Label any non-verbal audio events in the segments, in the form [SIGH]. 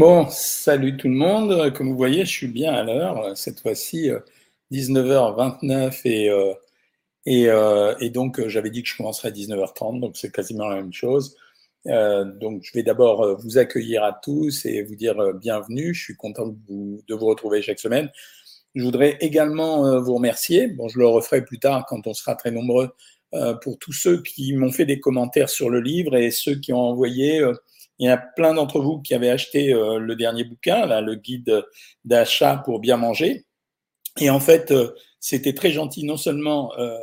Bon, salut tout le monde. Comme vous voyez, je suis bien à l'heure. Cette fois-ci, 19h29 et, euh, et, euh, et donc euh, j'avais dit que je commencerais à 19h30, donc c'est quasiment la même chose. donc je vais d'abord vous accueillir à tous et vous dire bienvenue. Je suis content de vous, de vous retrouver chaque semaine. Je voudrais également vous remercier. Bon, je le referai plus tard quand on sera très nombreux pour tous ceux qui m'ont fait des commentaires sur le livre et ceux qui ont envoyé il y a plein d'entre vous qui avaient acheté euh, le dernier bouquin, là, le guide d'achat pour bien manger. Et en fait, euh, c'était très gentil non seulement euh,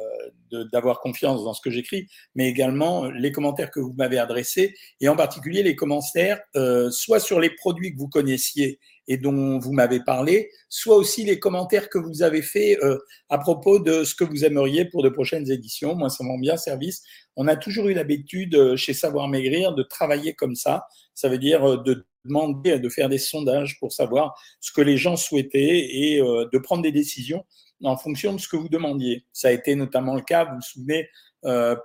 d'avoir confiance dans ce que j'écris, mais également les commentaires que vous m'avez adressés, et en particulier les commentaires soit sur les produits que vous connaissiez et dont vous m'avez parlé, soit aussi les commentaires que vous avez faits à propos de ce que vous aimeriez pour de prochaines éditions. Moi, ça m'a bien service on a toujours eu l'habitude euh, chez Savoir Maigrir de travailler comme ça. Ça veut dire euh, de demander, de faire des sondages pour savoir ce que les gens souhaitaient et euh, de prendre des décisions en fonction de ce que vous demandiez. Ça a été notamment le cas, vous vous souvenez,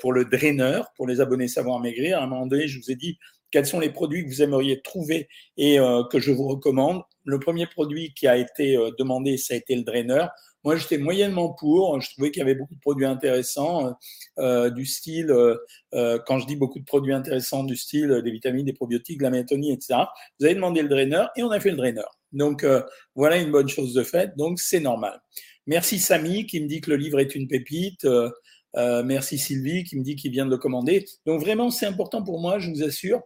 pour le draineur, pour les abonnés Savoir Maigrir. À un moment donné, je vous ai dit quels sont les produits que vous aimeriez trouver et que je vous recommande. Le premier produit qui a été demandé, ça a été le draineur. Moi, j'étais moyennement pour. Je trouvais qu'il y avait beaucoup de produits intéressants, euh, euh du style, euh, euh, quand je dis beaucoup de produits intéressants, du style des vitamines, des probiotiques, de la mélatonine, etc. Vous avez demandé le draineur et on a fait le draineur. Donc, voilà une bonne chose de fait. Donc, c'est normal. Merci Samy qui me dit que le livre est une pépite. merci Sylvie qui me dit qu'il vient de le commander. Donc, vraiment, c'est important pour moi, je vous assure.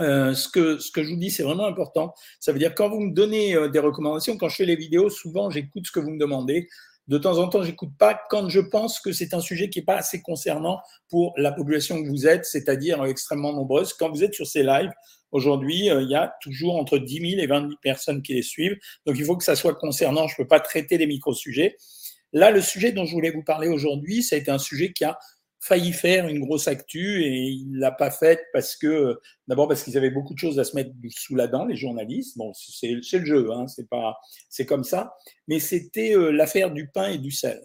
Euh, ce, que, je vous dis, c'est vraiment important. Ça veut dire quand vous me donnez euh, des recommandations, quand je fais les vidéos, souvent j'écoute ce que vous me demandez. De temps en temps, j'écoute pas quand je pense que c'est un sujet qui est pas assez concernant pour la population que vous êtes, c'est-à-dire extrêmement nombreuse. Quand vous êtes sur ces lives, aujourd'hui, euh, il y a toujours entre 10 000 et 20 000 personnes qui les suivent. Donc, il faut que ça soit concernant. Je peux pas traiter des micro-sujets. Là, le sujet dont je voulais vous parler aujourd'hui, ça a été un sujet qui a failli faire une grosse actu et il l'a pas faite parce que d'abord parce qu'ils avaient beaucoup de choses à se mettre sous la dent les journalistes. Bon c'est le jeu hein, c'est pas c'est comme ça. Mais c'était euh, l'affaire du pain et du sel.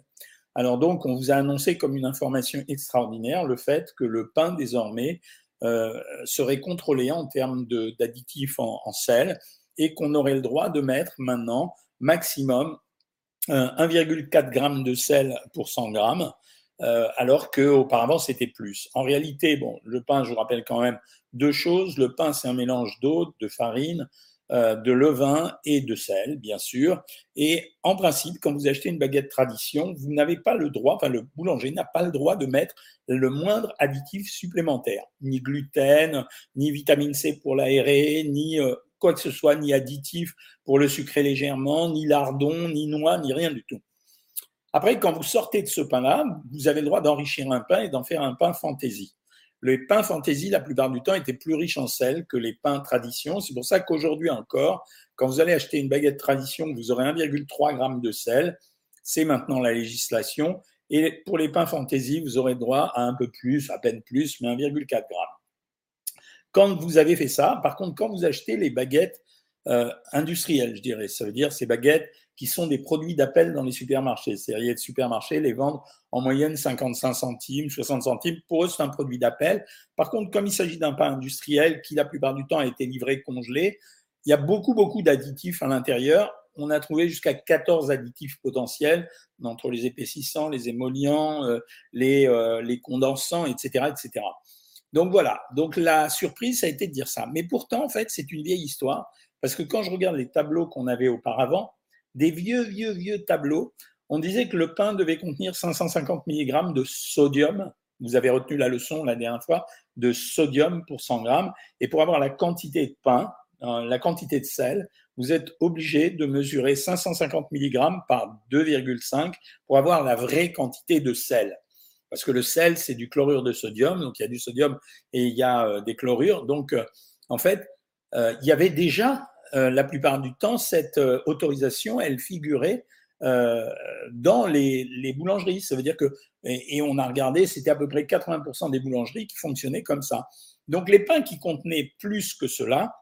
Alors donc on vous a annoncé comme une information extraordinaire le fait que le pain désormais euh, serait contrôlé en termes d'additifs en, sel et qu'on aurait le droit de mettre maintenant maximum 1,4 euh, g de sel pour 100 grammes euh, alors qu'auparavant c'était plus. En réalité, bon, le pain, je vous rappelle quand même deux choses. Le pain, c'est un mélange d'eau, de farine, euh, de levain et de sel, bien sûr. Et en principe, quand vous achetez une baguette tradition, vous n'avez pas le droit, enfin le boulanger n'a pas le droit de mettre le moindre additif supplémentaire, ni gluten, ni vitamine C pour l'aérer, ni euh, quoi que ce soit, ni additif pour le sucrer légèrement, ni lardon, ni noix, ni rien du tout. Après, quand vous sortez de ce pain-là, vous avez le droit d'enrichir un pain et d'en faire un pain fantaisie. Les pains fantaisie, la plupart du temps, étaient plus riches en sel que les pains tradition. C'est pour ça qu'aujourd'hui encore, quand vous allez acheter une baguette tradition, vous aurez 1,3 g de sel. C'est maintenant la législation. Et pour les pains fantaisie, vous aurez droit à un peu plus, à peine plus, mais 1,4 g. Quand vous avez fait ça, par contre, quand vous achetez les baguettes euh, industrielles, je dirais, ça veut dire ces baguettes qui sont des produits d'appel dans les supermarchés. Ces rayés de supermarché les vendent en moyenne 55 centimes, 60 centimes. Pour eux, c'est un produit d'appel. Par contre, comme il s'agit d'un pain industriel qui, la plupart du temps, a été livré congelé, il y a beaucoup, beaucoup d'additifs à l'intérieur. On a trouvé jusqu'à 14 additifs potentiels entre les épaississants, les émollients, euh, les, euh, les condensants, etc., etc. Donc voilà. Donc la surprise, ça a été de dire ça. Mais pourtant, en fait, c'est une vieille histoire. Parce que quand je regarde les tableaux qu'on avait auparavant, des vieux, vieux, vieux tableaux, on disait que le pain devait contenir 550 mg de sodium. Vous avez retenu la leçon la dernière fois de sodium pour 100 grammes. Et pour avoir la quantité de pain, euh, la quantité de sel, vous êtes obligé de mesurer 550 mg par 2,5 pour avoir la vraie quantité de sel. Parce que le sel, c'est du chlorure de sodium, donc il y a du sodium et il y a euh, des chlorures. Donc, euh, en fait, il y avait déjà euh, la plupart du temps, cette euh, autorisation, elle figurait euh, dans les, boulangeries. Ça veut dire que, et, on a regardé, c'était à peu près 80% des boulangeries qui fonctionnaient comme ça. Donc les pains qui contenaient plus que cela,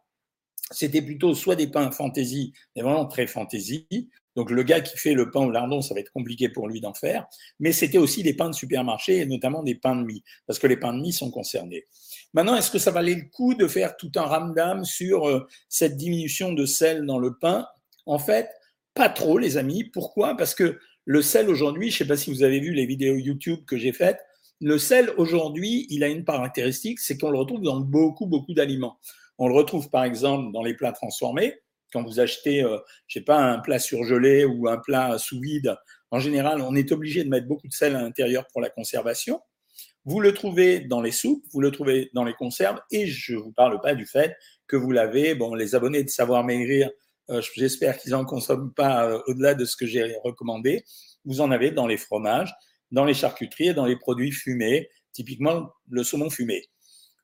c'était plutôt soit des pains fantaisie, mais vraiment très fantaisie, Donc le gars qui fait le pain au lardon, ça va être compliqué pour lui d'en faire. Mais c'était aussi des pains de supermarché et notamment des pains de mie, parce que les pains de mie sont concernés. Maintenant, est-ce que ça valait le coup de faire tout un ramdam sur euh, cette diminution de sel dans le pain? En fait, pas trop, les amis. Pourquoi? Parce que le sel aujourd'hui, je ne sais pas si vous avez vu les vidéos YouTube que j'ai faites, le sel aujourd'hui, il a une caractéristique, c'est qu'on le retrouve dans beaucoup, beaucoup d'aliments. On le retrouve par exemple dans les plats transformés. Quand vous achetez, euh, je sais pas, un plat surgelé ou un plat sous vide, en général, on est obligé de mettre beaucoup de sel à l'intérieur pour la conservation. Vous le trouvez dans les soupes, vous le trouvez dans les conserves, et je vous parle pas du fait que vous l'avez, bon, les abonnés de Savoir Maigrir, euh, j'espère qu'ils n'en consomment pas euh, au-delà de ce que j'ai recommandé, vous en avez dans les fromages, dans les charcuteries et dans les produits fumés, typiquement le saumon fumé.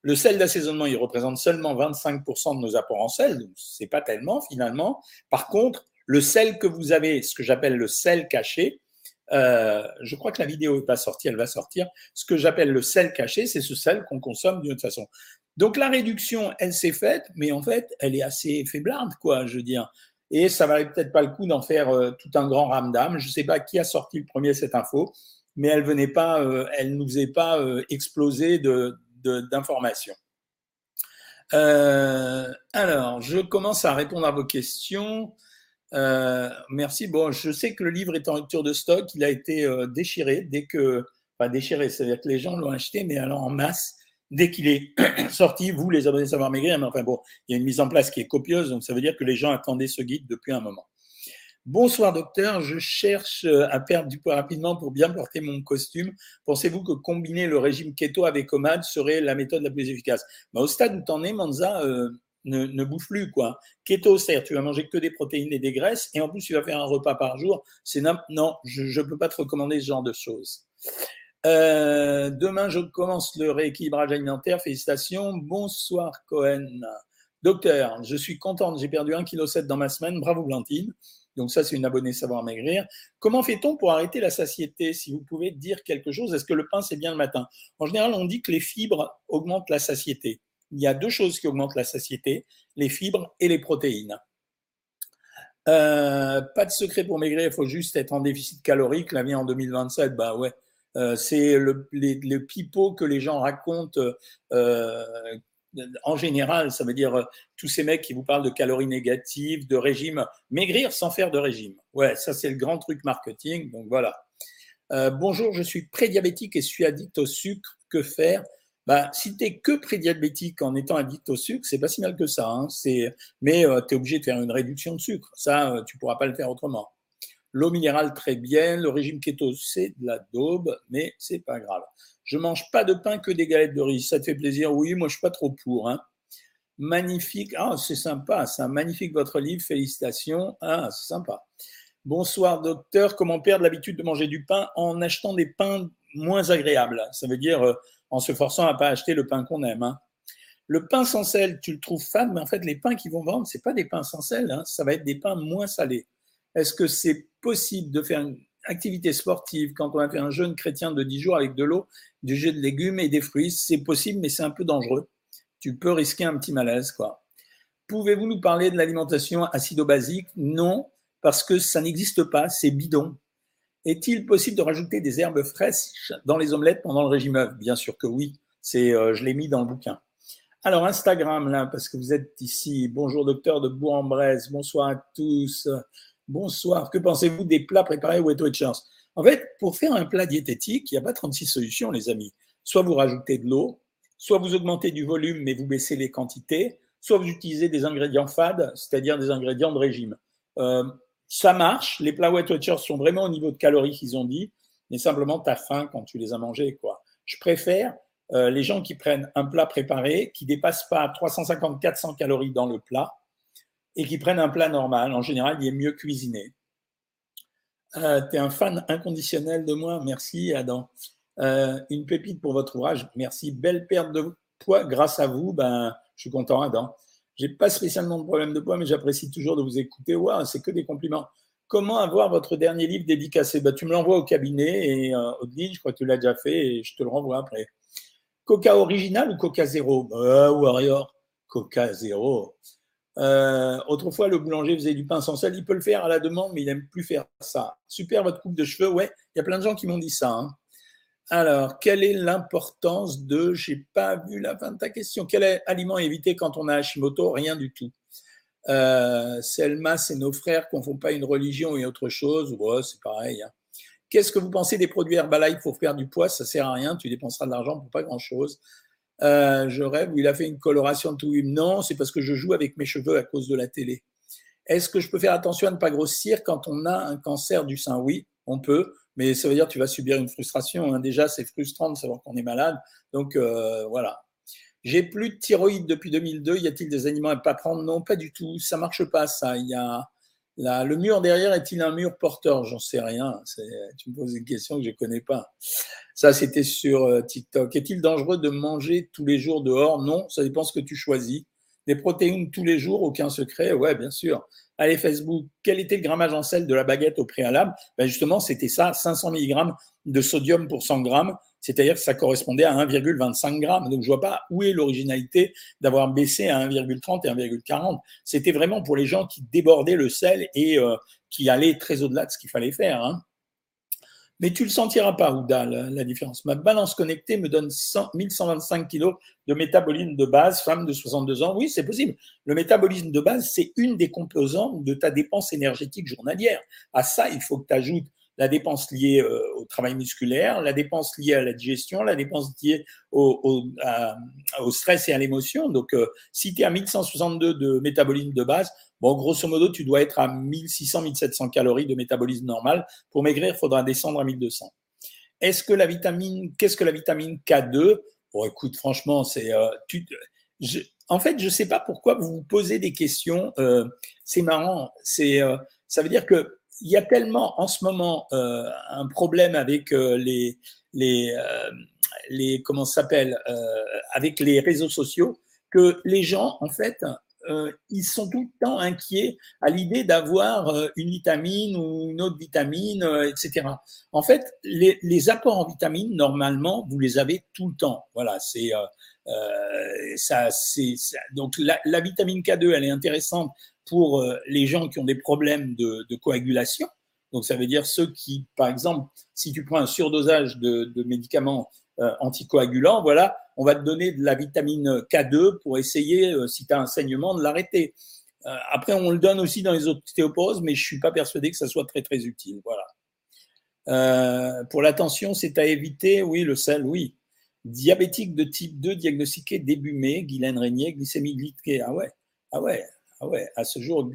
Le sel d'assaisonnement, il représente seulement 25% de nos apports en sel, donc c'est pas tellement finalement. Par contre, le sel que vous avez, ce que j'appelle le sel caché, euh, je crois que la vidéo n'est pas sortie, elle va sortir. Ce que j'appelle le sel caché, c'est ce sel qu'on consomme d'une autre façon. Donc la réduction, elle s'est faite, mais en fait, elle est assez faiblarde, quoi, je veux dire. Et ça valait peut-être pas le coup d'en faire euh, tout un grand ramdam. Je ne sais pas qui a sorti le premier cette info, mais elle venait euh, nous est pas explosée de d'informations. alors, je commence à répondre à vos questions. Euh, merci. Bon, je sais que le livre est en rupture de stock. Il a été euh, déchiré dès que, enfin déchiré, c'est-à-dire que les gens l'ont acheté, mais alors en masse dès qu'il est [COUGHS] sorti. Vous, les abonnés Savoir Maigrir, mais enfin bon, il y a une mise en place qui est copieuse, donc ça veut dire que les gens attendaient ce guide depuis un moment. Bonsoir docteur, je cherche euh, à perdre du poids rapidement pour bien porter mon costume. Pensez-vous que combiner le régime keto avec OMAD serait la méthode la plus efficace? Bah, Au stade où tu en es, Manza, ne, bouffe plus. Quoi. Keto, cest tu vas manger que des protéines et des graisses, et en plus, tu vas faire un repas par jour. C'est non, je ne peux pas te recommander ce genre de choses. Euh, demain, je commence le rééquilibrage alimentaire. Félicitations. Bonsoir, Cohen. Docteur, je suis contente. J'ai perdu 1,7 kg dans ma semaine. Bravo, Blantine. Donc ça, c'est une abonnée Savoir Maigrir. Comment fait-on pour arrêter la satiété Si vous pouvez dire quelque chose, est-ce que le pain, c'est bien le matin? En général, on dit que les fibres augmentent la satiété il y a deux choses qui augmentent la satiété, les fibres et les protéines. Euh, pas de secret pour maigrir, il faut juste être en déficit calorique. La vie en 2027, bah ouais, euh, c'est le, pipeau que les gens racontent euh, en général. Ça veut dire tous ces mecs qui vous parlent de calories négatives, de régime, maigrir sans faire de régime. Ouais, ça c'est le grand truc marketing. Donc voilà. bonjour, je suis prédiabétique et suis addict au sucre. Que faire? Bah, si tu es que prédiabétique en étant addict au sucre, c'est pas si mal que ça. Hein. Mais euh, tu es obligé de faire une réduction de sucre. Ça, euh, tu pourras pas le faire autrement. L'eau minérale, très bien. Le régime keto, c'est de la daube, mais c'est pas grave. Je mange pas de pain que des galettes de riz. Ça te fait plaisir? Oui, moi, je suis pas trop pour. Hein. Magnifique. Ah, c'est sympa. C'est magnifique votre livre. Félicitations. Ah, c'est sympa. Bonsoir, docteur. Comment perdre l'habitude de manger du pain en achetant des pains moins agréables? Ça veut dire euh, en se forçant à pas acheter le pain qu'on aime. Hein. Le pain sans sel, tu le trouves fade, mais en fait, les pains qu'ils vont vendre, c'est pas des pains sans sel, hein. ça va être des pains moins salés. Est-ce que c'est possible de faire une activité sportive quand on a fait un jeûne chrétien de 10 jours avec de l'eau, du jus de légumes et des fruits C'est possible, mais c'est un peu dangereux. Tu peux risquer un petit malaise, quoi. Pouvez-vous nous parler de l'alimentation acido-basique Non, parce que ça n'existe pas, c'est bidon. Est-il possible de rajouter des herbes fraîches dans les omelettes pendant le régime Bien sûr que oui. C'est, euh, je l'ai mis dans le bouquin. Alors Instagram là, parce que vous êtes ici. Bonjour docteur de Bourg-en-Bresse. Bonsoir à tous. Bonsoir. Que pensez-vous des plats préparés au de chance En fait, pour faire un plat diététique, il n'y a pas 36 solutions, les amis. Soit vous rajoutez de l'eau, soit vous augmentez du volume mais vous baissez les quantités, soit vous utilisez des ingrédients fades, c'est-à-dire des ingrédients de régime. Euh, ça marche. Les plats Weight Watchers sont vraiment au niveau de calories qu'ils ont dit, mais simplement, tu as faim quand tu les as mangés. Quoi. Je préfère euh, les gens qui prennent un plat préparé, qui dépasse pas 350-400 calories dans le plat, et qui prennent un plat normal. En général, il est mieux cuisiné. Euh, tu es un fan inconditionnel de moi? Merci, Adam. Euh, une pépite pour votre ouvrage. Merci. Belle perte de poids grâce à vous. Ben, je suis content, Adam. J'ai pas spécialement de problème de poids, mais j'apprécie toujours de vous écouter. Waouh, c'est que des compliments. Comment avoir votre dernier livre dédicacé? Bah, Tu me l'envoies au cabinet et euh, je crois que tu l'as déjà fait et je te le renvoie après. Coca original ou Coca zéro? Bah, Warrior, Coca zéro. Euh, autrefois, le boulanger faisait du pain sans sel. Il peut le faire à la demande, mais il n'aime plus faire ça. Super, votre coupe de cheveux. Ouais, il y a plein de gens qui m'ont dit ça. Hein. Alors, quelle est l'importance de. J'ai pas vu la fin de ta question. Quel aliment éviter quand on a Hashimoto? Rien du tout. Euh, Selma, c'est nos frères font pas une religion et autre chose. C'est pareil. Hein. Qu'est-ce que vous pensez des produits Herbalife pour faire du poids? Ça sert à rien. Tu dépenseras de l'argent pour pas grand-chose. Euh, je rêve il a fait une coloration tout. Non, c'est parce que je joue avec mes cheveux à cause de la télé. Est-ce que je peux faire attention à ne pas grossir quand on a un cancer du sein? Oui, on peut, mais ça veut dire que tu vas subir une frustration. Hein. Déjà, c'est frustrant de savoir qu'on est malade. Donc euh, voilà. J'ai plus de thyroïde depuis 2002. Y a-t-il des aliments à ne pas prendre? Non, pas du tout. Ça marche pas, ça. Il y a le mur derrière est-il un mur porteur? J'en sais rien. Tu me poses une question que je ne connais pas. Ça, c'était sur euh, TikTok. Est-il dangereux de manger tous les jours dehors? Non, ça dépend ce que tu choisis. Des protéines tous les jours, aucun secret? Ouais, bien sûr. Allez, Facebook, quel était le grammage en sel de la baguette au préalable? Ben Justement, c'était ça, 500 mg de sodium pour 100 grammes c'est-à-dire que ça correspondait à 1,25 grammes. Donc je vois pas où est l'originalité d'avoir baissé à 1,30 et 1,40. C'était vraiment pour les gens qui débordaient le sel et euh, qui allaient très au-delà de ce qu'il fallait faire. Hein. Mais tu le sentiras pas, Ouda, la, différence. Ma balance connectée me donne 1125 kg de métabolisme de base, femme de 62 ans. Oui, c'est possible. Le métabolisme de base, c'est une des composantes de ta dépense énergétique journalière. À ça, il faut que tu ajoutes la dépense liée euh, au travail musculaire, la dépense liée à la digestion, la dépense liée au, stress et à l'émotion. Donc, euh, si tu es à 1162 de métabolisme de base, bon, grosso modo, tu dois être à 1600-1700 calories de métabolisme normal. Pour maigrir, il faudra descendre à 1200. Est-ce que la vitamine, qu'est-ce que la vitamine K2 Bon, écoute, franchement, c'est, euh, en fait, je ne sais pas pourquoi vous vous posez des questions. c'est marrant. C'est, ça veut dire que il y a tellement en ce moment euh, un problème avec euh, les les euh, les comment s'appelle avec les réseaux sociaux que les gens en fait ils sont tout le temps inquiets à l'idée d'avoir une vitamine ou une autre vitamine, etc. En fait, les, les, apports en vitamines, normalement, vous les avez tout le temps. Voilà, c'est ça, c'est donc la, la, vitamine K2, elle est intéressante pour euh, les gens qui ont des problèmes de, coagulation. Donc, ça veut dire ceux qui, par exemple, si tu prends un surdosage de, médicaments euh, anticoagulants, voilà, on va te donner de la vitamine K2 pour essayer, euh, si tu as un saignement, de l'arrêter. après, on le donne aussi dans les ostéoporoses, mais je suis pas persuadé que ça soit très, très utile. Voilà. pour l'attention, c'est à éviter, oui, le sel, oui. Diabétique de type 2 diagnostiqué début mai, Guylaine Régnier, glycémie glyquée. Ah ouais, ah ouais, ah ouais, à ce jour,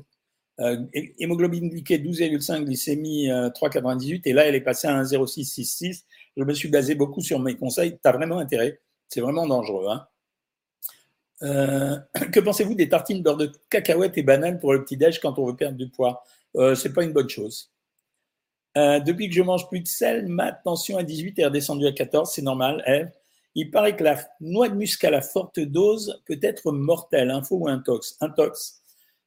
euh, hémoglobine glyquée 12,5, glycémie 3,98, euh, et là, elle est passée à 1,0666. Je me suis basé beaucoup sur mes conseils. Tu as vraiment intérêt. C'est vraiment dangereux. Hein. Euh, [CLEARS THROAT] que pensez-vous des tartines beurre de cacahuètes et bananes pour le petit-déj quand on veut perdre du poids? Euh, C'est pas une bonne chose. depuis que je mange plus de sel, ma tension à 18 est redescendue à 14, c'est normal. Il paraît que la noix de muscade à forte dose peut être mortelle. Info ou intox Intox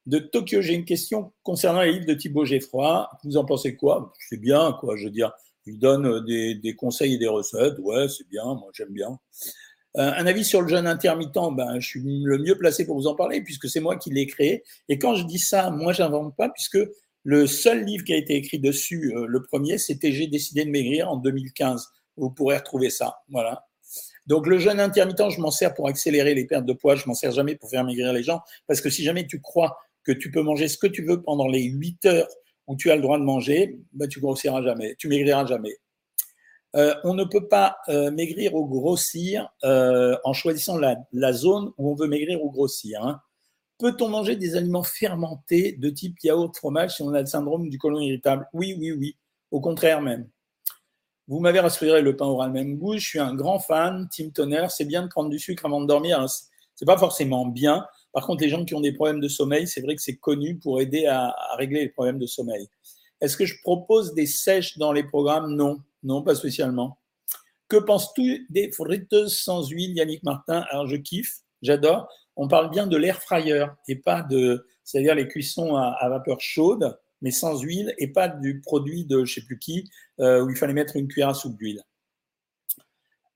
de Tokyo. J'ai une question concernant les livres de Thibaut Geffroy. Vous en pensez quoi? C'est bien, quoi. Je veux dire, il donne des, conseils et des recettes. Ouais, c'est bien. Moi, j'aime bien. Euh, un avis sur le jeûne intermittent, ben, je suis le mieux placé pour vous en parler puisque c'est moi qui l'ai créé. Et quand je dis ça, moi, j'invente pas puisque le seul livre qui a été écrit dessus, euh, le premier, c'était J'ai décidé de maigrir en 2015. Vous pourrez retrouver ça. Voilà. Donc le jeûne intermittent, je m'en sers pour accélérer les pertes de poids, je m'en sers jamais pour faire maigrir les gens, parce que si jamais tu crois que tu peux manger ce que tu veux pendant les 8 heures où tu as le droit de manger, ben, tu grossiras jamais, tu maigriras jamais. Euh, on ne peut pas euh, maigrir ou grossir euh, en choisissant la, zone où on veut maigrir ou grossir. Hein. Peut-on manger des aliments fermentés de type yaourt, fromage si on a le syndrome du côlon irritable? Oui, oui, oui. Au contraire même. Vous m'avez rassuré, le pain aura le même goût. Je suis un grand fan, Tim Tonner. C'est bien de prendre du sucre avant de dormir. Hein. C'est pas forcément bien, par contre, les gens qui ont des problèmes de sommeil, c'est vrai que c'est connu pour aider à, régler les problèmes de sommeil. Est-ce que je propose des sèches dans les programmes? Non, non, pas spécialement. Que penses-tu des friteuses sans huile, Yannick Martin? Alors, je kiffe, j'adore. On parle bien de l'air fryer et pas de, c'est-à-dire les cuissons à, vapeur chaude, mais sans huile et pas du produit de je sais plus qui euh, où il fallait mettre une cuillère à soupe d'huile.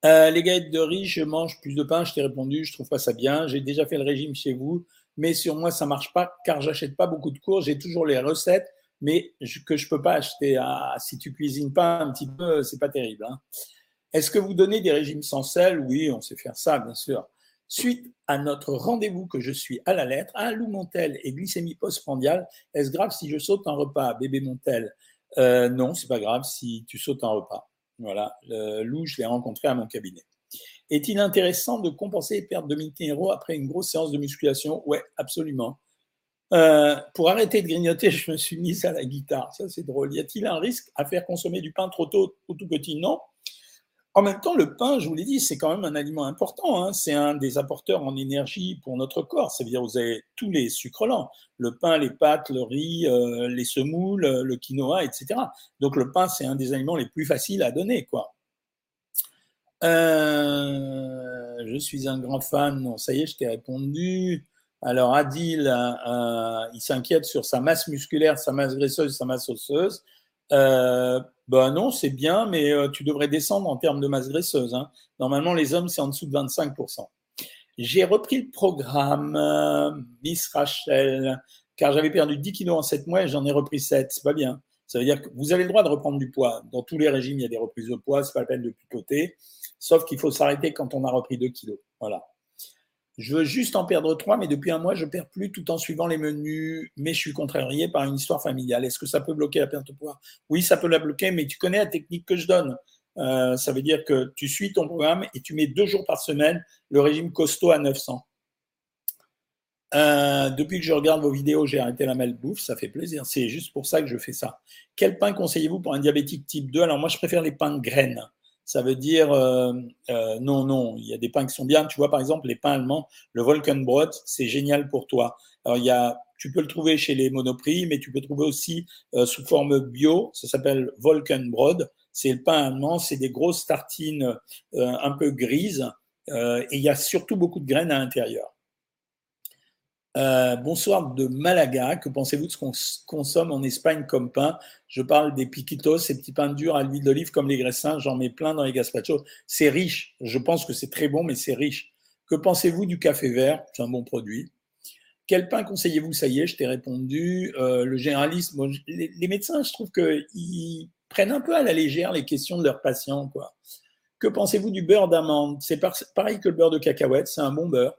Euh, les galettes de riz, je mange plus de pain. Je t'ai répondu, je trouve pas ça bien. J'ai déjà fait le régime chez vous. mais sur moi, ça marche pas car j'achète pas beaucoup de cours. J'ai toujours les recettes, mais que je peux pas acheter. À, si tu cuisines pas un petit peu, c'est pas terrible. Hein. Est-ce que vous donnez des régimes sans sel? Oui, on sait faire ça, bien sûr. Suite à notre rendez-vous que je suis à la lettre, à Lou Montel et glycémie postprandiale, est-ce grave si je saute un repas, bébé Montel euh, Non, c'est pas grave si tu sautes un repas. Voilà, Lou, je l'ai rencontré à mon cabinet. Est-il intéressant de compenser les pertes de héros après une grosse séance de musculation? Oui, absolument. Euh, pour arrêter de grignoter, [LAUGHS] je me suis mis à la guitare. Ça, c'est drôle. Y a-t-il un risque à faire consommer du pain trop tôt ou tout petit? Non. En même temps, le pain, je vous l'ai dit, c'est quand même un aliment important. Hein. C'est un des apporteurs en énergie pour notre corps. Ça veut dire vous avez tous les sucres lents, le pain, les pâtes, le riz, euh, les semoules, le quinoa, etc. Donc le pain, c'est un des aliments les plus faciles à donner, quoi. Euh, je suis un grand fan. Ça y est, je t'ai répondu. Alors Adil, euh, il s'inquiète sur sa masse musculaire, sa masse graisseuse, sa masse osseuse. Ben non, c'est bien, mais euh, tu devrais descendre en termes de masse graisseuse. Hein. Normalement, les hommes, c'est en dessous de 25%. J'ai repris le programme, euh, Miss Rachel, car j'avais perdu 10 kilos en 7 mois et j'en ai repris 7. C'est pas bien. Ça veut dire que vous avez le droit de reprendre du poids. Dans tous les régimes, il y a des reprises de poids, c'est pas la peine de picoter. Sauf qu'il faut s'arrêter quand on a repris 2 kilos. Voilà. Je veux juste en perdre trois, mais depuis un mois, je perds plus tout en suivant les menus, mais je suis contrarié par une histoire familiale. Est-ce que ça peut bloquer la perte de poids Oui, ça peut la bloquer, mais tu connais la technique que je donne. Euh, ça veut dire que tu suis ton programme et tu mets deux jours par semaine le régime costaud à 900. Euh, depuis que je regarde vos vidéos, j'ai arrêté la malbouffe, ça fait plaisir. C'est juste pour ça que je fais ça. Quel pain conseillez-vous pour un diabétique type 2 Alors moi, je préfère les pains de graines ça veut dire euh, euh, non, non, il y a des pains qui sont bien. Tu vois, par exemple, les pains allemands, le Volkenbrot, c'est génial pour toi. Alors, il y a, tu peux le trouver chez les monoprix, mais tu peux le trouver aussi euh, sous forme bio. Ça s'appelle Volkenbrot. C'est le pain allemand, c'est des grosses tartines un peu grises et il y a surtout beaucoup de graines à l'intérieur. Euh, bonsoir de Malaga. Que pensez-vous de ce qu'on consomme en Espagne comme pain? Je parle des piquitos, ces petits pains durs à l'huile d'olive comme les graissins. J'en mets plein dans les gazpachos. C'est riche. Je pense que c'est très bon, mais c'est riche. Que pensez-vous du café vert? C'est un bon produit. Quel pain conseillez-vous? Ça y est, je t'ai répondu. Euh, le généraliste, les, médecins, je trouve qu'ils prennent un peu à la légère les questions de leurs patients. Quoi. Que pensez-vous du beurre d'amande? C'est pareil que le beurre de cacahuète, c'est un bon beurre.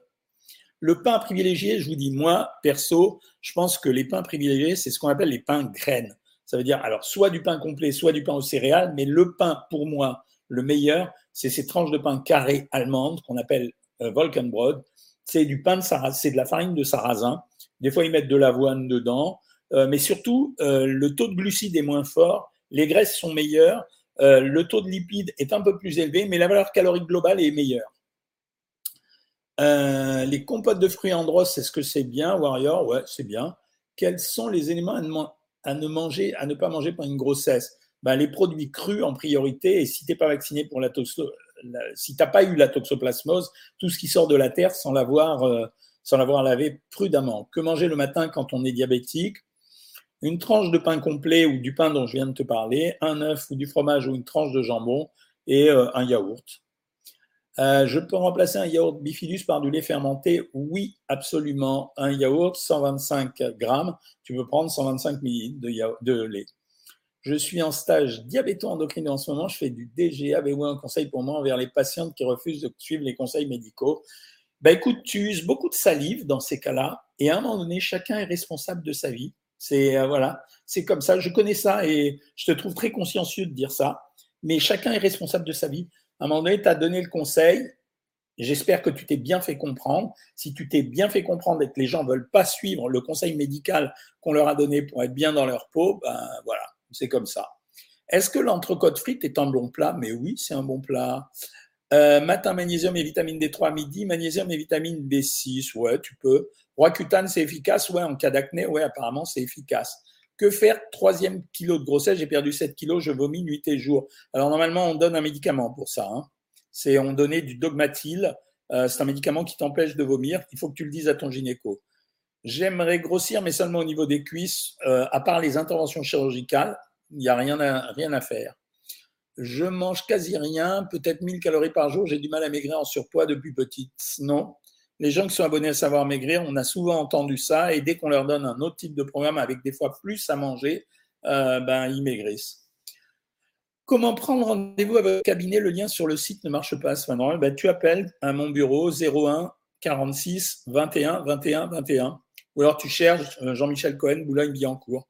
Le pain privilégié, je vous dis, moi, perso, je pense que les pains privilégiés, c'est ce qu'on appelle les pains graines. Ça veut dire, alors, soit du pain complet, soit du pain aux céréales, mais le pain, pour moi, le meilleur, c'est ces tranches de pain carré allemande qu'on appelle euh, Volkenbrot. C'est du pain de sarrasin, c'est de la farine de sarrasin. Des fois, ils mettent de l'avoine dedans, euh, mais surtout, euh, le taux de glucides est moins fort, les graisses sont meilleures, le taux de lipides est un peu plus élevé, mais la valeur calorique globale est meilleure. Euh, les compotes de fruits Andros, est-ce que c'est bien, Warrior? Ouais, c'est bien. Quels sont les éléments à ne, manger, à ne pas manger pendant une grossesse? Ben, Les produits crus en priorité, et si tu pas vacciné pour la, toxo, si tu n'as pas eu la toxoplasmose, tout ce qui sort de la terre sans l'avoir euh, sans l'avoir lavé prudemment. Que manger le matin quand on est diabétique? Une tranche de pain complet ou du pain dont je viens de te parler, un œuf ou du fromage ou une tranche de jambon et euh, un yaourt. Euh, je peux remplacer un yaourt bifidus par du lait fermenté Oui, absolument. Un yaourt, 125 grammes. Tu peux prendre 125 millilitres de, lait. Je suis en stage diabéto-endocrine en ce moment. Je fais du DG. Avez-vous un conseil pour moi envers les patientes qui refusent de suivre les conseils médicaux? Ben écoute, tu uses beaucoup de salive dans ces cas-là, et à un moment donné, chacun est responsable de sa vie. C'est euh, voilà, c'est comme ça. Je connais ça et je te trouve très consciencieux de dire ça. Mais chacun est responsable de sa vie. À un moment donné, tu as donné le conseil. J'espère que tu t'es bien fait comprendre. Si tu t'es bien fait comprendre et que les gens ne veulent pas suivre le conseil médical qu'on leur a donné pour être bien dans leur peau, ben voilà, c'est comme ça. Est-ce que l'entrecôte frite est un bon plat? Mais oui, c'est un bon plat. Euh, matin, magnésium et vitamine D3 midi, magnésium et vitamine B6, ouais, tu peux. Roaccutane, c'est efficace, ouais, en cas d'acné, ouais, apparemment, c'est efficace. Que faire Troisième kilo de grossesse, j'ai perdu 7 kilos, je vomis nuit et jour. Alors normalement, on donne un médicament pour ça. Hein. C'est on donnait du dogmatil. Euh, c'est un médicament qui t'empêche de vomir. Il faut que tu le dises à ton gynéco. J'aimerais grossir, mais seulement au niveau des cuisses. Euh, à part les interventions chirurgicales, il n'y a rien à, rien à faire. Je mange quasi rien, peut-être 1000 calories par jour. J'ai du mal à maigrir en surpoids depuis petite. Non. Les gens qui sont abonnés à Savoir Maigrir, on a souvent entendu ça, et dès qu'on leur donne un autre type de programme avec des fois plus à manger, euh, ben, ils maigrissent. Comment prendre rendez-vous à votre cabinet? Le lien sur le site ne marche pas, Sven ben, Tu appelles à mon bureau 01 46 21 21 21. Ou alors tu cherches euh, Jean-Michel Cohen, Boulogne-Billancourt.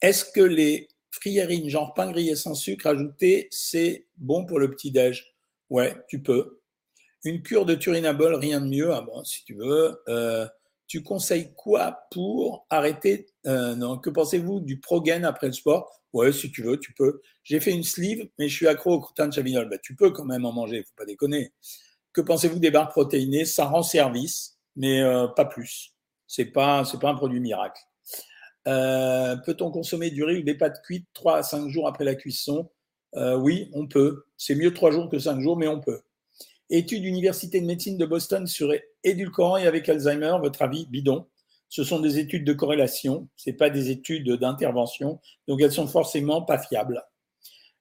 Est-ce que les friérines, genre pain grillé sans sucre ajouté, c'est bon pour le petit-déj? Ouais, tu peux. Une cure de turinabol, rien de mieux. Ah bon, si tu veux. Euh, tu conseilles quoi pour arrêter euh, Non, que pensez-vous du progaine après le sport? Ouais, si tu veux, tu peux. J'ai fait une sleeve, mais je suis accro au crottin de chavinol. Bah, tu peux quand même en manger, faut pas déconner. Que pensez-vous des barres protéinées? Ça rend service, mais euh, pas plus. C'est pas, c'est pas un produit miracle. Euh, peut-on consommer du riz ou des pâtes cuites 3 à 5 jours après la cuisson? Euh, Oui, on peut. C'est mieux 3 jours que 5 jours, mais on peut. Étude Université de médecine de Boston sur édulcorant et avec Alzheimer, votre avis bidon Ce sont des études de corrélation, ce pas des études d'intervention, donc elles sont forcément pas fiables.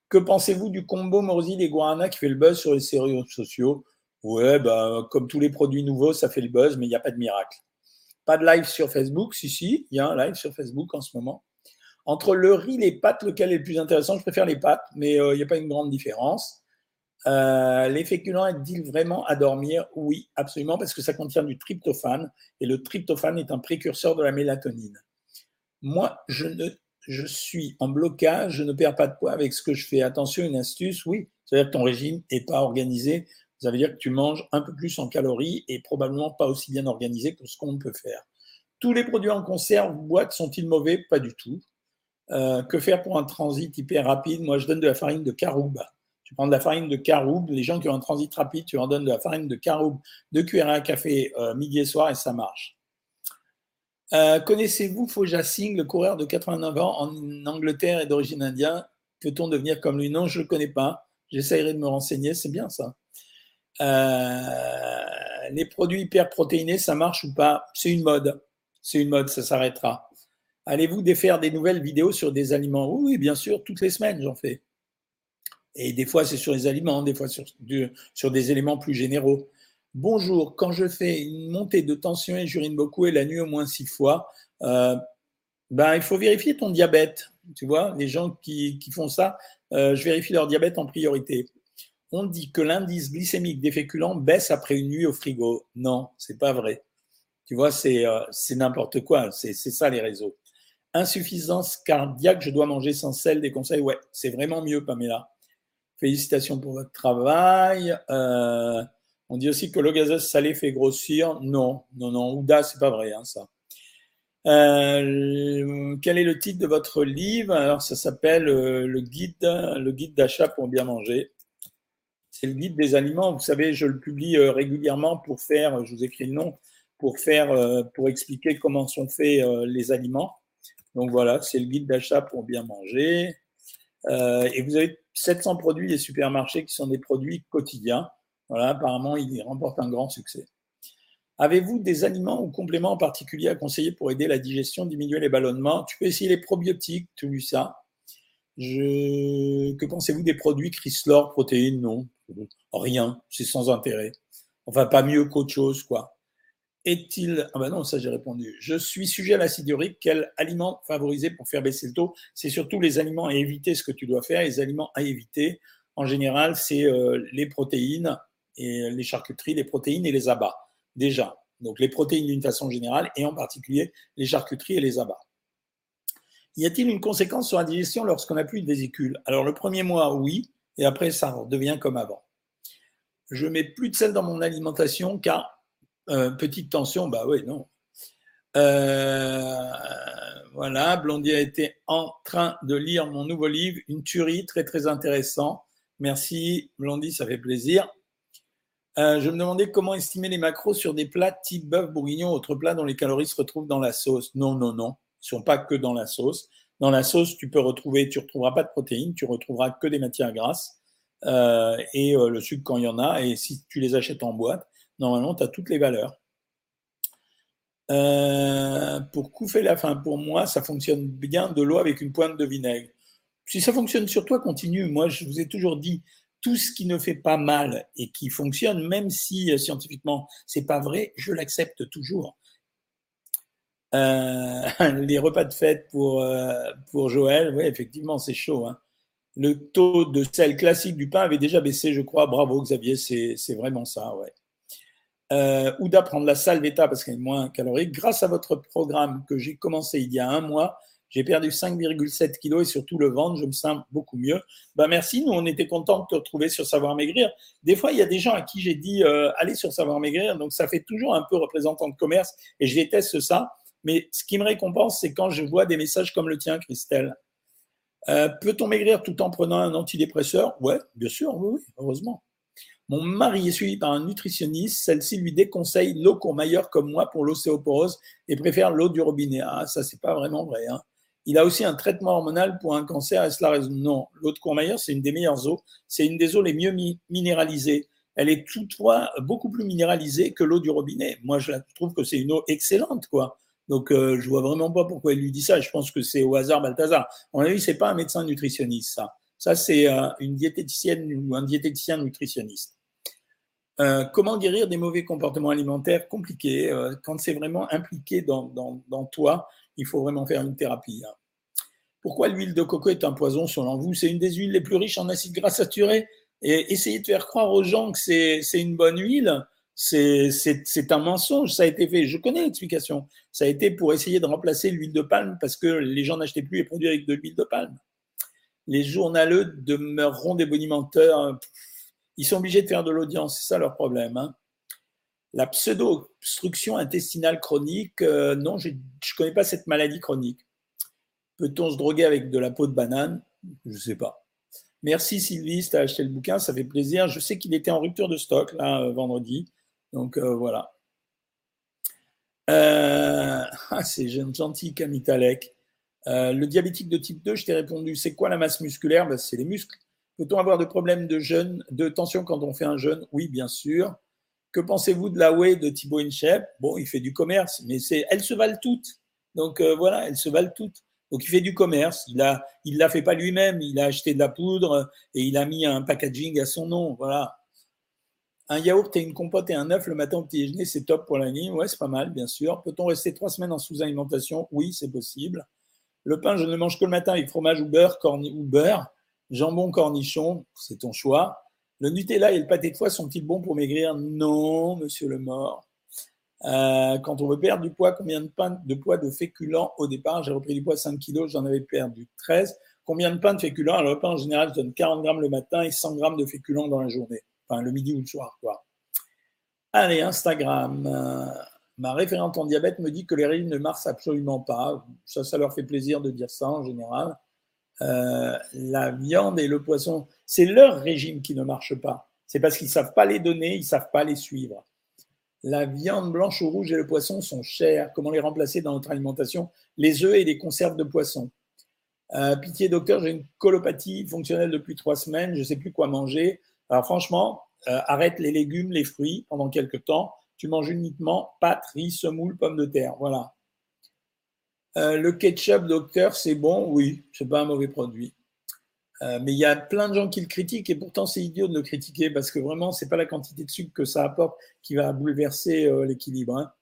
Que pensez-vous du combo Morzil et Guarana qui fait le buzz sur les réseaux sociaux? Ouais, bah, comme tous les produits nouveaux, ça fait le buzz, mais il n'y a pas de miracle. Pas de live sur Facebook, si, si, il y a un live sur Facebook en ce moment. Entre le riz et les pâtes, lequel est le plus intéressant? Je préfère les pâtes, mais euh, il n'y a pas une grande différence. Euh, les féculents aident-ils vraiment à dormir? Oui, absolument, parce que ça contient du tryptophane, et le tryptophane est un précurseur de la mélatonine. Moi, je, suis en blocage, je ne perds pas de poids avec ce que je fais. Attention, une astuce, oui, c'est-à-dire que ton régime n'est pas organisé, ça veut dire que tu manges un peu plus en calories et probablement pas aussi bien organisé que ce qu'on peut faire. Tous les produits en conserve, boîte, sont-ils mauvais? Pas du tout. Euh, que faire pour un transit hyper rapide? Moi, je donne de la farine de caroube. Tu prends de la farine de caroube. Les gens qui ont un transit rapide, tu leur donnes de la farine de caroube, de cuillères à café euh, midi et soir et ça marche. Euh, connaissez-vous Foja Singh, le coureur de 89 ans en Angleterre et d'origine indienne? Peut-on devenir comme lui? Non, je ne le connais pas. J'essaierai de me renseigner. C'est bien ça. Euh, les produits hyperprotéinés, ça marche ou pas? C'est une mode. C'est une mode, ça s'arrêtera. Allez-vous défaire des nouvelles vidéos sur des aliments? Oui, bien sûr, toutes les semaines, j'en fais. Et des fois, c'est sur les aliments, des fois sur, sur des éléments plus généraux. Bonjour, quand je fais une montée de tension et j'urine beaucoup et la nuit au moins six fois, euh, ben, il faut vérifier ton diabète. Tu vois, les gens qui, qui font ça, euh, je vérifie leur diabète en priorité on dit que l'indice glycémique des féculents baisse après une nuit au frigo. Non, c'est pas vrai. Tu vois, c'est euh, n'importe quoi. C'est ça les réseaux. Insuffisance cardiaque, je dois manger sans sel, des conseils. Ouais, c'est vraiment mieux, Pamela. Félicitations pour votre travail. Euh, on dit aussi que le gazeuse salé fait grossir. Non, non, non. Ouda, c'est pas vrai, hein, ça. Euh, quel est le titre de votre livre? Alors, ça s'appelle le guide, le guide d'achat pour bien manger c'est le guide des aliments. Vous savez, je le publie euh, régulièrement pour faire, je vous écris le nom, pour faire, euh, pour expliquer comment sont faits euh, les aliments. Donc voilà, c'est le guide d'achat pour bien manger. et vous avez 700 produits des supermarchés qui sont des produits quotidiens. Voilà, apparemment, il remporte un grand succès. Avez-vous des aliments ou compléments en particulier à conseiller pour aider la digestion, diminuer les ballonnements? Tu peux essayer les probiotiques, tout ça. Que pensez-vous des produits Chryslor, protéines? Non. Rien, c'est sans intérêt. Enfin, pas mieux qu'autre chose, quoi. Est-il. Ah ben non, ça j'ai répondu. Je suis sujet à l'acide urique. Quel aliment favoriser pour faire baisser le taux? C'est surtout les aliments à éviter, ce que tu dois faire. Les aliments à éviter, en général, c'est euh, les protéines et les charcuteries, les protéines et les abats. Déjà. Donc les protéines d'une façon générale et en particulier les charcuteries et les abats. Y a-t-il une conséquence sur la digestion lorsqu'on n'a plus de vésicule Alors le premier mois, oui et après ça devient comme avant. Je mets plus de sel dans mon alimentation car euh, petite tension, bah oui, non. Euh, voilà, Blondie a été en train de lire mon nouveau livre, une tuerie très très intéressant. Merci Blondie, ça fait plaisir. Euh, je me demandais comment estimer les macros sur des plats type bœuf bourguignon, autres plats dont les calories se retrouvent dans la sauce. Non, non, non, ils sont pas que dans la sauce. Dans la sauce, tu peux retrouver, tu retrouveras pas de protéines, tu retrouveras que des matières grasses et le sucre quand il y en a. Et si tu les achètes en boîte, normalement, tu as toutes les valeurs. Euh, pour couper la faim, pour moi, ça fonctionne bien de l'eau avec une pointe de vinaigre. Si ça fonctionne sur toi, continue. Moi, je vous ai toujours dit, tout ce qui ne fait pas mal et qui fonctionne, même si euh, scientifiquement c'est pas vrai, je l'accepte toujours. Euh, [LAUGHS] les repas de fête pour, euh, pour Joël, oui, effectivement, c'est chaud. Hein. Le taux de sel classique du pain avait déjà baissé, je crois. Bravo, Xavier, c'est vraiment ça, ouais. Euh, ou d'apprendre la salvetta parce qu'elle est moins calorique. Grâce à votre programme que j'ai commencé il y a un mois, j'ai perdu 5,7 kilos et surtout le ventre, je me sens beaucoup mieux. Ben merci, nous on était contents de te retrouver sur Savoir Maigrir. Des fois, il y a des gens à qui j'ai dit euh, allez sur Savoir Maigrir, donc ça fait toujours un peu représentant de commerce et je déteste ça. Mais ce qui me récompense, c'est quand je vois des messages comme le tien, Christelle. Euh, peut-on maigrir tout en prenant un antidépresseur? Ouais, bien sûr, oui, oui, heureusement. Mon mari est suivi par un nutritionniste. Celle-ci lui déconseille l'eau Courmayeur comme moi pour l'ostéoporose et préfère l'eau du robinet. Ah, ça, c'est pas vraiment vrai. Hein. Il a aussi un traitement hormonal pour un cancer. Est-ce la raison? Non. L'eau de Courmayeur, c'est une des meilleures eaux. C'est une des eaux les mieux minéralisées. Elle est toutefois beaucoup plus minéralisée que l'eau du robinet. Moi, je trouve que c'est une eau excellente, quoi. Donc, euh, je vois vraiment pas pourquoi il lui dit ça. Je pense que c'est au hasard Balthazar. On a vu, c'est pas un médecin nutritionniste, ça. Ça, c'est euh, une diététicienne ou un diététicien nutritionniste. Euh, comment guérir des mauvais comportements alimentaires compliqués Quand c'est vraiment impliqué dans, dans, toi, il faut vraiment faire une thérapie. Hein. Pourquoi l'huile de coco est un poison selon vous? C'est une des huiles les plus riches en acides gras saturés. Et essayer de faire croire aux gens que c'est une bonne huile, c'est un mensonge. Ça a été fait. Je connais l'explication. Ça a été pour essayer de remplacer l'huile de palme parce que les gens n'achetaient plus les produits avec de l'huile de palme. Les journaleux demeureront des bonimenteurs. Ils sont obligés de faire de l'audience. C'est ça leur problème. Hein. La pseudo-obstruction intestinale chronique, euh, non, je ne connais pas cette maladie chronique. Peut-on se droguer avec de la peau de banane? Je ne sais pas. Merci Sylvie, tu as acheté le bouquin, ça fait plaisir. Je sais qu'il était en rupture de stock là euh, vendredi. Donc euh, voilà. [LAUGHS] Ah, c'est gentil, Camille Talek. Le diabétique de type 2, je t'ai répondu, c'est quoi la masse musculaire? Ben, C'est les muscles. Peut-on avoir des problèmes de jeûne, de tension quand on fait un jeûne? Oui, bien sûr. Que pensez-vous de la whey de Thibaut Inchep? Bon, il fait du commerce, mais c'est, elles se valent toutes. Donc voilà, elles se valent toutes. Donc il fait du commerce. Il a, il l'a fait pas lui-même. Il a acheté de la poudre et il a mis un packaging à son nom. Voilà. Un yaourt et une compote et un œuf le matin au petit déjeuner, c'est top pour la nuit. Ouais, c'est pas mal, bien sûr. Peut-on rester trois semaines en sous-alimentation? Oui, c'est possible. Le pain, je ne le mange que le matin avec fromage ou beurre, ou beurre. Jambon, cornichon, c'est ton choix. Le Nutella et le pâté de foie sont-ils bons pour maigrir? Non, monsieur le mort. Euh, quand on veut perdre du poids, combien de, pain, de poids de féculents au départ? J'ai repris du poids 5 kg, j'en avais perdu 13. Combien de pain de féculents? Alors, le pain, en général, je donne 40 grammes le matin et 100 grammes de féculents dans la journée le midi ou le soir. Quoi. Allez, Instagram. Euh, ma référente en diabète me dit que les régimes ne marchent absolument pas. Ça, ça leur fait plaisir de dire ça en général. Euh, la viande et le poisson, c'est leur régime qui ne marche pas. C'est parce qu'ils ne savent pas les donner, ils ne savent pas les suivre. La viande blanche ou rouge et le poisson sont chers. Comment les remplacer dans notre alimentation? Les œufs et les conserves de poisson. Euh, pitié docteur, j'ai une colopathie fonctionnelle depuis trois semaines, je ne sais plus quoi manger. Alors franchement, euh, arrête les légumes, les fruits pendant quelques temps. Tu manges uniquement pâtes, riz, semoule, pommes de terre. Voilà. Euh, le ketchup, docteur, c'est bon? Oui, c'est pas un mauvais produit. Euh, mais il y a plein de gens qui le critiquent et pourtant c'est idiot de le critiquer parce que vraiment c'est pas la quantité de sucre que ça apporte qui va bouleverser l'équilibre. Hein.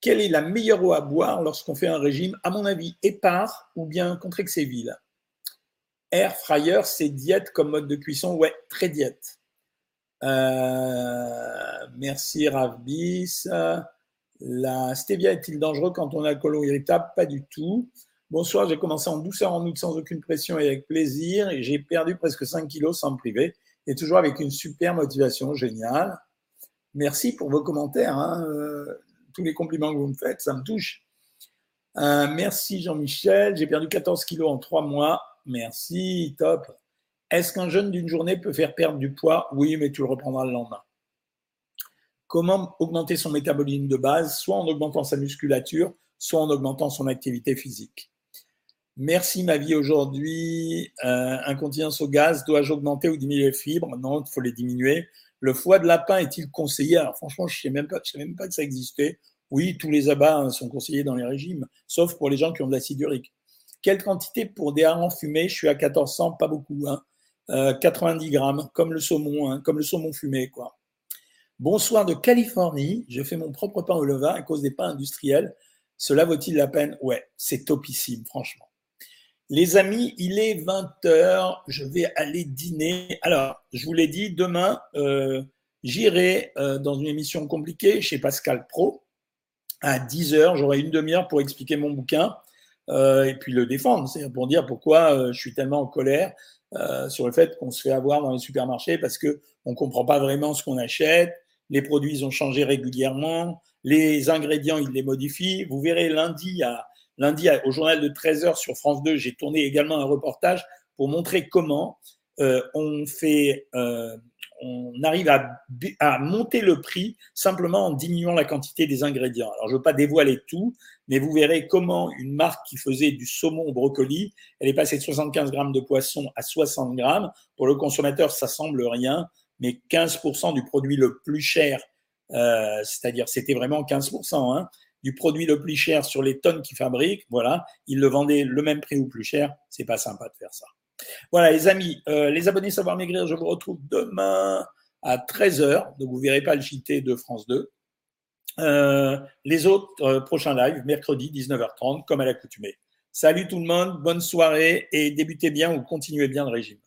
Quelle est la meilleure eau à boire lorsqu'on fait un régime À mon avis, épars ou bien Contrexéville? Air fryer, c'est diète comme mode de cuisson? Ouais, très diète. Euh, merci Ravbis. La stevia est-il dangereux quand on a le colon irritable? Pas du tout. Bonsoir, j'ai commencé en douceur en août sans aucune pression et avec plaisir. J'ai perdu presque 5 kilos sans me priver. Et toujours avec une super motivation, génial. Merci pour vos commentaires. Hein. Euh, tous les compliments que vous me faites, ça me touche. Euh, merci Jean-Michel. J'ai perdu 14 kilos en 3 mois. Merci, top. Est-ce qu'un jeûne d'une journée peut faire perdre du poids? Oui, mais tu le reprendras le lendemain. Comment augmenter son métabolisme de base Soit en augmentant sa musculature, soit en augmentant son activité physique. Merci ma vie aujourd'hui. Euh, incontinence au gaz, dois-je augmenter ou diminuer les fibres? Non, il faut les diminuer. Le foie de lapin est-il conseillé Alors franchement, je ne savais, même pas, que ça existait. Oui, tous les abats hein, sont conseillés dans les régimes, sauf pour les gens qui ont de l'acide urique. Quelle quantité pour des harengs fumés? Je suis à 1400, pas beaucoup. Hein. 90 grammes, comme le saumon, hein, comme le saumon fumé, quoi. Bonsoir de Californie. Je fais mon propre pain au levain à cause des pains industriels. Cela vaut-il la peine? Ouais, c'est topissime, franchement. Les amis, il est 20h. Je vais aller dîner. Alors, je vous l'ai dit, demain, euh, j'irai euh, dans une émission compliquée chez Pascal Pro à 10h. J'aurai une demi-heure pour expliquer mon bouquin euh, et puis le défendre. C'est pour dire pourquoi je suis tellement en colère sur le fait qu'on se fait avoir dans les supermarchés parce qu'on ne comprend pas vraiment ce qu'on achète les produits ont changé régulièrement, les ingrédients, ils les modifient. Vous verrez lundi, au journal de 13h sur France 2, j'ai tourné également un reportage pour montrer comment euh, on fait, euh, on arrive à, à, monter le prix simplement en diminuant la quantité des ingrédients. Alors, je ne veux pas dévoiler tout, mais vous verrez comment une marque qui faisait du saumon au brocoli, elle est passée de 75 grammes de poisson à 60 grammes. Pour le consommateur, ça semble rien mais 15% du produit le plus cher, euh, c'est-à-dire c'était vraiment 15% hein, du produit le plus cher sur les tonnes qu'ils fabriquent, voilà, ils le vendaient le même prix ou plus cher, c'est pas sympa de faire ça. Voilà les amis, euh, les abonnés Savoir Maigrir, je vous retrouve demain à 13h, donc vous verrez pas le JT de France 2. Euh, les autres prochains lives, mercredi 19h30, comme à l'accoutumée. Salut tout le monde, bonne soirée et débutez bien ou continuez bien le régime.